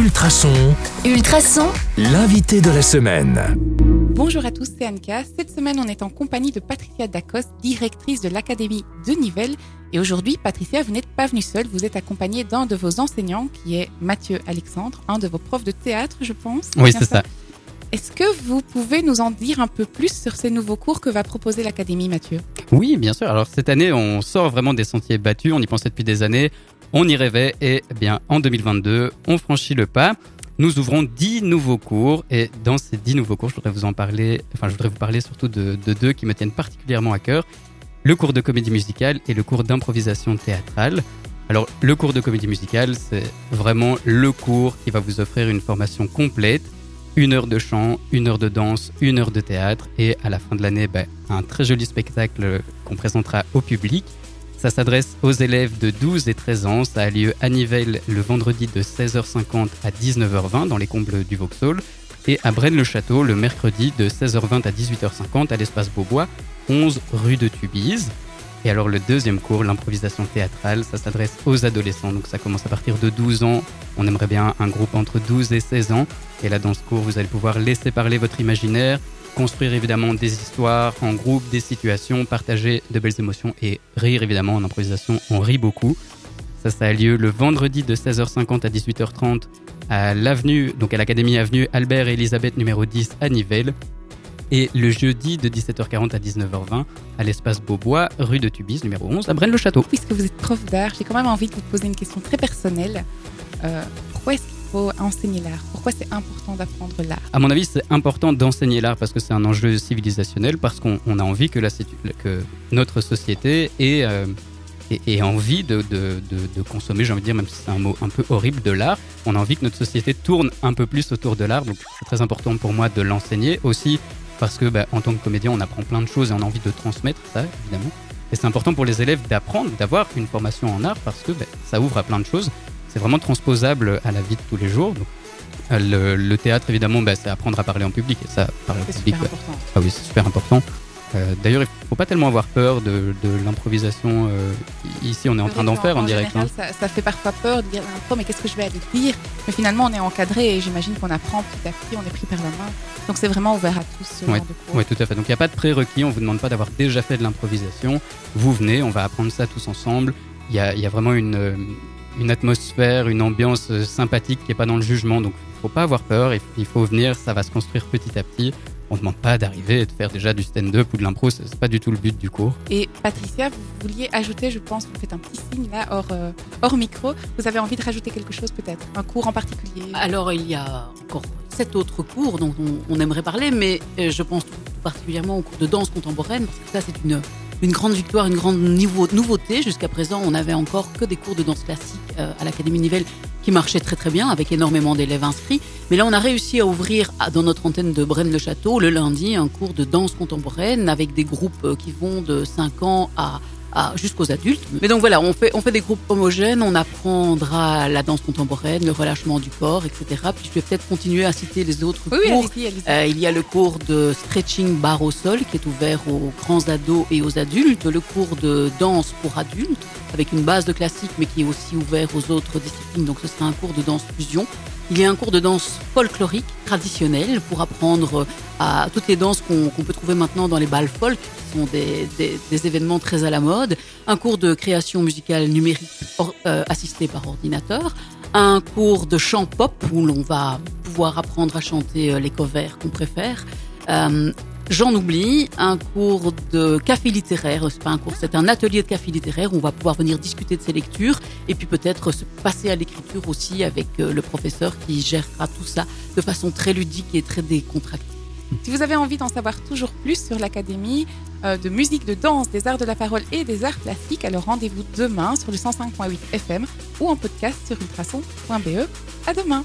Ultrason, Ultrason, l'invité de la semaine. Bonjour à tous, c'est Anka. Cette semaine, on est en compagnie de Patricia Dacos, directrice de l'Académie de Nivelles. Et aujourd'hui, Patricia, vous n'êtes pas venue seule, vous êtes accompagnée d'un de vos enseignants, qui est Mathieu Alexandre, un de vos profs de théâtre, je pense. Oui, c'est ça. Est-ce que vous pouvez nous en dire un peu plus sur ces nouveaux cours que va proposer l'Académie, Mathieu? Oui, bien sûr. Alors cette année, on sort vraiment des sentiers battus. On y pensait depuis des années. On y rêvait. Et eh bien, en 2022, on franchit le pas. Nous ouvrons 10 nouveaux cours. Et dans ces 10 nouveaux cours, je voudrais vous en parler. Enfin, je voudrais vous parler surtout de, de deux qui me tiennent particulièrement à cœur. Le cours de comédie musicale et le cours d'improvisation théâtrale. Alors, le cours de comédie musicale, c'est vraiment le cours qui va vous offrir une formation complète une heure de chant, une heure de danse, une heure de théâtre et à la fin de l'année, ben, un très joli spectacle qu'on présentera au public. Ça s'adresse aux élèves de 12 et 13 ans. Ça a lieu à Nivelles le vendredi de 16h50 à 19h20 dans les combles du Vauxhall et à Braine-le-Château le mercredi de 16h20 à 18h50 à l'espace Beaubois, 11 rue de Tubize. Et alors le deuxième cours, l'improvisation théâtrale, ça s'adresse aux adolescents. Donc ça commence à partir de 12 ans. On aimerait bien un groupe entre 12 et 16 ans. Et là dans ce cours, vous allez pouvoir laisser parler votre imaginaire, construire évidemment des histoires en groupe, des situations, partager de belles émotions et rire évidemment. En improvisation, on rit beaucoup. Ça, ça a lieu le vendredi de 16h50 à 18h30 à l'avenue, donc à l'Académie Avenue Albert et Elisabeth numéro 10 à Nivelles et le jeudi de 17h40 à 19h20 à l'espace Beaubois, rue de Tubis, numéro 11, à Braine-le-Château. Puisque vous êtes prof d'art, j'ai quand même envie de vous poser une question très personnelle. Euh, pourquoi est-ce faut enseigner l'art Pourquoi c'est important d'apprendre l'art? À mon avis, c'est important d'enseigner l'art parce que c'est un enjeu civilisationnel, parce qu'on on a envie que, notre société ait, euh, envie de consommer, j'ai envie de dire, même si c'est un mot un peu horrible, de l'art. On a envie que notre société tourne un peu plus autour de l'art, donc c'est très important pour moi de l'enseigner. Aussi, parce que bah, en tant que comédien, on apprend plein de choses et on a envie de transmettre ça, évidemment. Et c'est important pour les élèves d'apprendre, d'avoir une formation en art parce que bah, ça ouvre à plein de choses. C'est vraiment transposable à la vie de tous les jours. Donc, le, le, théâtre, évidemment, bah, c'est apprendre à parler en public. Et ça, parler en public, ah oui, c'est super important. Euh, D'ailleurs, il ne faut pas tellement avoir peur de, de l'improvisation. Euh, ici, on est en train d'en faire en, en direct. Général, hein. ça, ça, fait parfois peur de dire l'impro, mais qu'est-ce que je vais aller dire? Mais finalement, on est encadré et j'imagine qu'on apprend petit à petit, on est pris par la main. Donc, c'est vraiment ouvert à tous ouais. Oui, tout à fait. Donc, il n'y a pas de prérequis. On ne vous demande pas d'avoir déjà fait de l'improvisation. Vous venez, on va apprendre ça tous ensemble. Il y a, vraiment une, une atmosphère, une ambiance sympathique qui n'est pas dans le jugement. Donc, il ne faut pas avoir peur. Il faut venir. Ça va se construire petit à petit on ne demande pas d'arriver et de faire déjà du stand-up ou de l'impro, c'est pas du tout le but du cours. Et Patricia, vous vouliez ajouter, je pense, vous faites un petit signe là, hors, euh, hors micro, vous avez envie de rajouter quelque chose peut-être? Un cours en particulier? Alors, il y a encore sept autres cours dont on, on aimerait parler, mais euh, je pense tout particulièrement au cours de danse contemporaine, parce que ça, c'est une, une grande victoire, une grande nouveauté. Jusqu'à présent, on n'avait encore que des cours de danse classique euh, à l'Académie Nivelles qui marchait très très bien avec énormément d'élèves inscrits. Mais là, on a réussi à ouvrir dans notre antenne de Braine-le-Château le lundi un cours de danse contemporaine avec des groupes qui vont de 5 ans à jusqu'aux adultes. Mais donc voilà, on fait, on fait des groupes homogènes, on apprendra la danse contemporaine, le relâchement du corps, etc. Puis je vais peut-être continuer à citer les autres oui, cours. Oui, allez -y, allez -y. Euh, il y a le cours de stretching barre au sol qui est ouvert aux grands ados et aux adultes, le cours de danse pour adultes avec une base de classique mais qui est aussi ouvert aux autres disciplines. Donc ce sera un cours de danse fusion. Il y a un cours de danse folklorique traditionnelle pour apprendre à toutes les danses qu'on qu peut trouver maintenant dans les balles folk, qui sont des, événements très à la mode. Un cours de création musicale numérique euh, assisté par ordinateur. Un cours de chant pop où l'on va pouvoir apprendre à chanter les covers qu'on préfère. Euh, J'en oublie, un cours de café littéraire, c'est pas un cours, c'est un atelier de café littéraire où on va pouvoir venir discuter de ses lectures et puis peut-être se passer à l'écriture aussi avec le professeur qui gérera tout ça de façon très ludique et très décontractée. Si vous avez envie d'en savoir toujours plus sur l'Académie euh, de musique, de danse, des arts de la parole et des arts plastiques, alors rendez-vous demain sur le 105.8 FM ou en podcast sur ultrason.be. À demain!